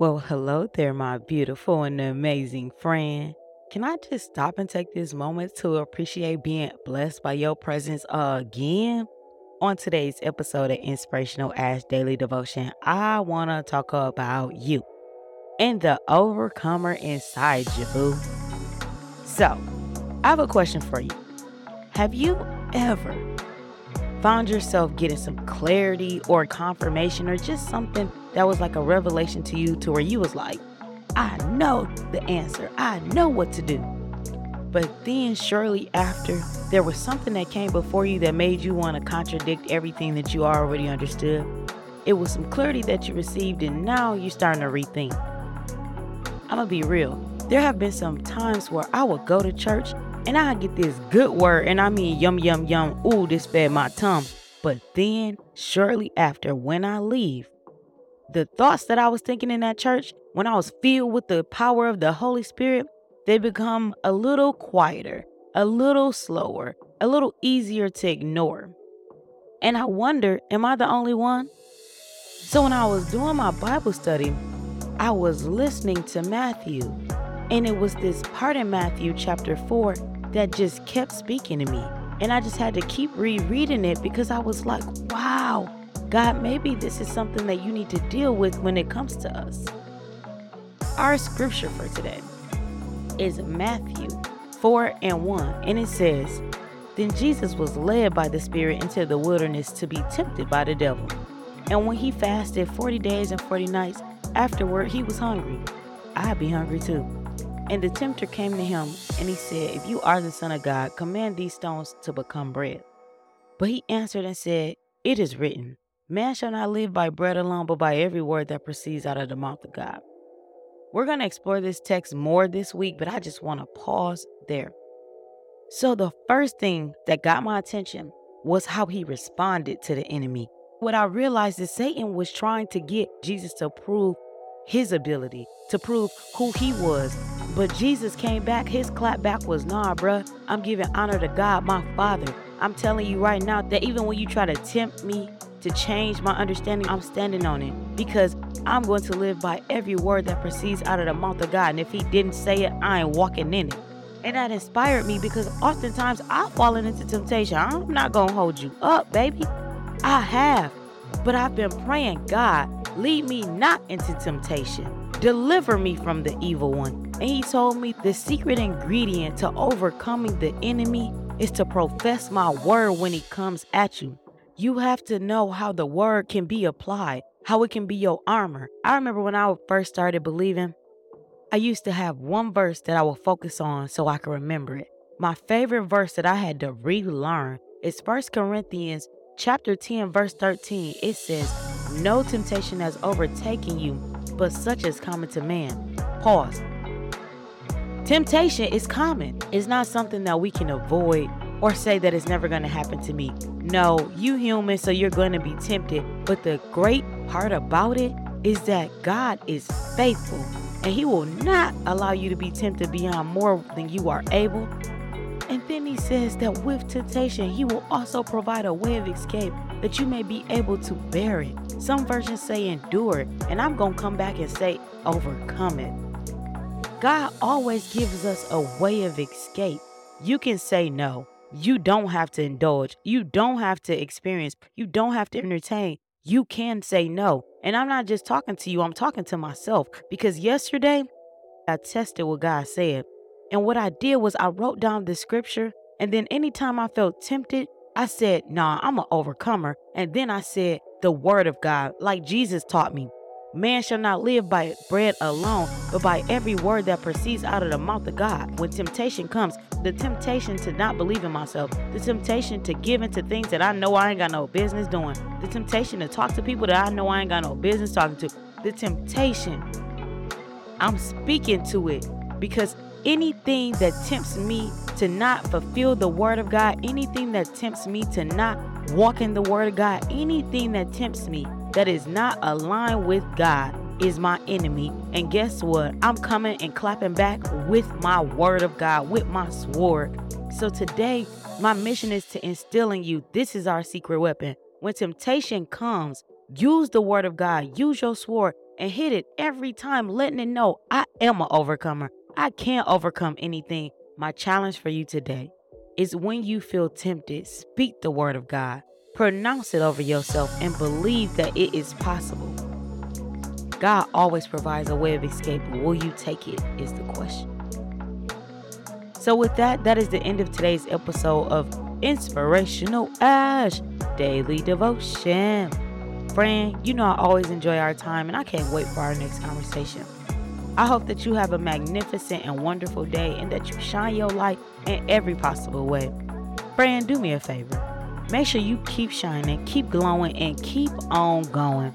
Well, hello there, my beautiful and amazing friend. Can I just stop and take this moment to appreciate being blessed by your presence again? On today's episode of Inspirational Ash Daily Devotion, I want to talk about you and the overcomer inside you, boo. So, I have a question for you. Have you ever found yourself getting some clarity or confirmation or just something that was like a revelation to you to where you was like, I know the answer. I know what to do. But then shortly after, there was something that came before you that made you want to contradict everything that you already understood. It was some clarity that you received, and now you're starting to rethink. I'm gonna be real. There have been some times where I would go to church and I get this good word, and I mean yum yum yum. Ooh, this fed my tongue. But then, shortly after, when I leave, the thoughts that I was thinking in that church, when I was filled with the power of the Holy Spirit, they become a little quieter, a little slower, a little easier to ignore. And I wonder, am I the only one? So when I was doing my Bible study, I was listening to Matthew, and it was this part in Matthew chapter 4 that just kept speaking to me. And I just had to keep rereading it because I was like, wow, God, maybe this is something that you need to deal with when it comes to us. Our scripture for today is Matthew 4 and 1, and it says, Then Jesus was led by the Spirit into the wilderness to be tempted by the devil. And when he fasted 40 days and 40 nights, afterward he was hungry. I'd be hungry too. And the tempter came to him, and he said, If you are the Son of God, command these stones to become bread. But he answered and said, It is written, Man shall not live by bread alone, but by every word that proceeds out of the mouth of God. We're going to explore this text more this week, but I just want to pause there. So, the first thing that got my attention was how he responded to the enemy. What I realized is Satan was trying to get Jesus to prove his ability, to prove who he was. But Jesus came back, his clap back was, nah, bruh, I'm giving honor to God, my Father. I'm telling you right now that even when you try to tempt me to change my understanding, I'm standing on it because I'm going to live by every word that proceeds out of the mouth of God. And if He didn't say it, I ain't walking in it. And that inspired me because oftentimes I've fallen into temptation. I'm not going to hold you up, baby. I have. But I've been praying, God, lead me not into temptation. Deliver me from the evil one. And he told me the secret ingredient to overcoming the enemy is to profess my word when he comes at you. You have to know how the word can be applied, how it can be your armor. I remember when I first started believing, I used to have one verse that I would focus on so I could remember it. My favorite verse that I had to relearn is 1 Corinthians chapter 10 verse 13. It says, "No temptation has overtaken you, but such as common to man." Pause. Temptation is common. It's not something that we can avoid or say that it's never going to happen to me. No, you human, so you're going to be tempted. But the great part about it is that God is faithful and He will not allow you to be tempted beyond more than you are able. And then He says that with temptation, He will also provide a way of escape that you may be able to bear it. Some versions say endure it, and I'm going to come back and say overcome it. God always gives us a way of escape. You can say no. You don't have to indulge. You don't have to experience. You don't have to entertain. You can say no. And I'm not just talking to you, I'm talking to myself because yesterday I tested what God said. And what I did was I wrote down the scripture. And then anytime I felt tempted, I said, Nah, I'm an overcomer. And then I said, The word of God, like Jesus taught me. Man shall not live by bread alone, but by every word that proceeds out of the mouth of God. When temptation comes, the temptation to not believe in myself, the temptation to give into things that I know I ain't got no business doing, the temptation to talk to people that I know I ain't got no business talking to, the temptation, I'm speaking to it because anything that tempts me to not fulfill the word of God, anything that tempts me to not walk in the word of God, anything that tempts me that is not aligned with God is my enemy. And guess what? I'm coming and clapping back with my word of God, with my sword. So today, my mission is to instill in you this is our secret weapon. When temptation comes, use the word of God, use your sword, and hit it every time, letting it know I am an overcomer. I can't overcome anything. My challenge for you today is when you feel tempted, speak the word of God, pronounce it over yourself, and believe that it is possible. God always provides a way of escape. Will you take it? Is the question. So, with that, that is the end of today's episode of Inspirational Ash Daily Devotion. Friend, you know I always enjoy our time and I can't wait for our next conversation. I hope that you have a magnificent and wonderful day and that you shine your light in every possible way. Friend, do me a favor. Make sure you keep shining, keep glowing, and keep on going.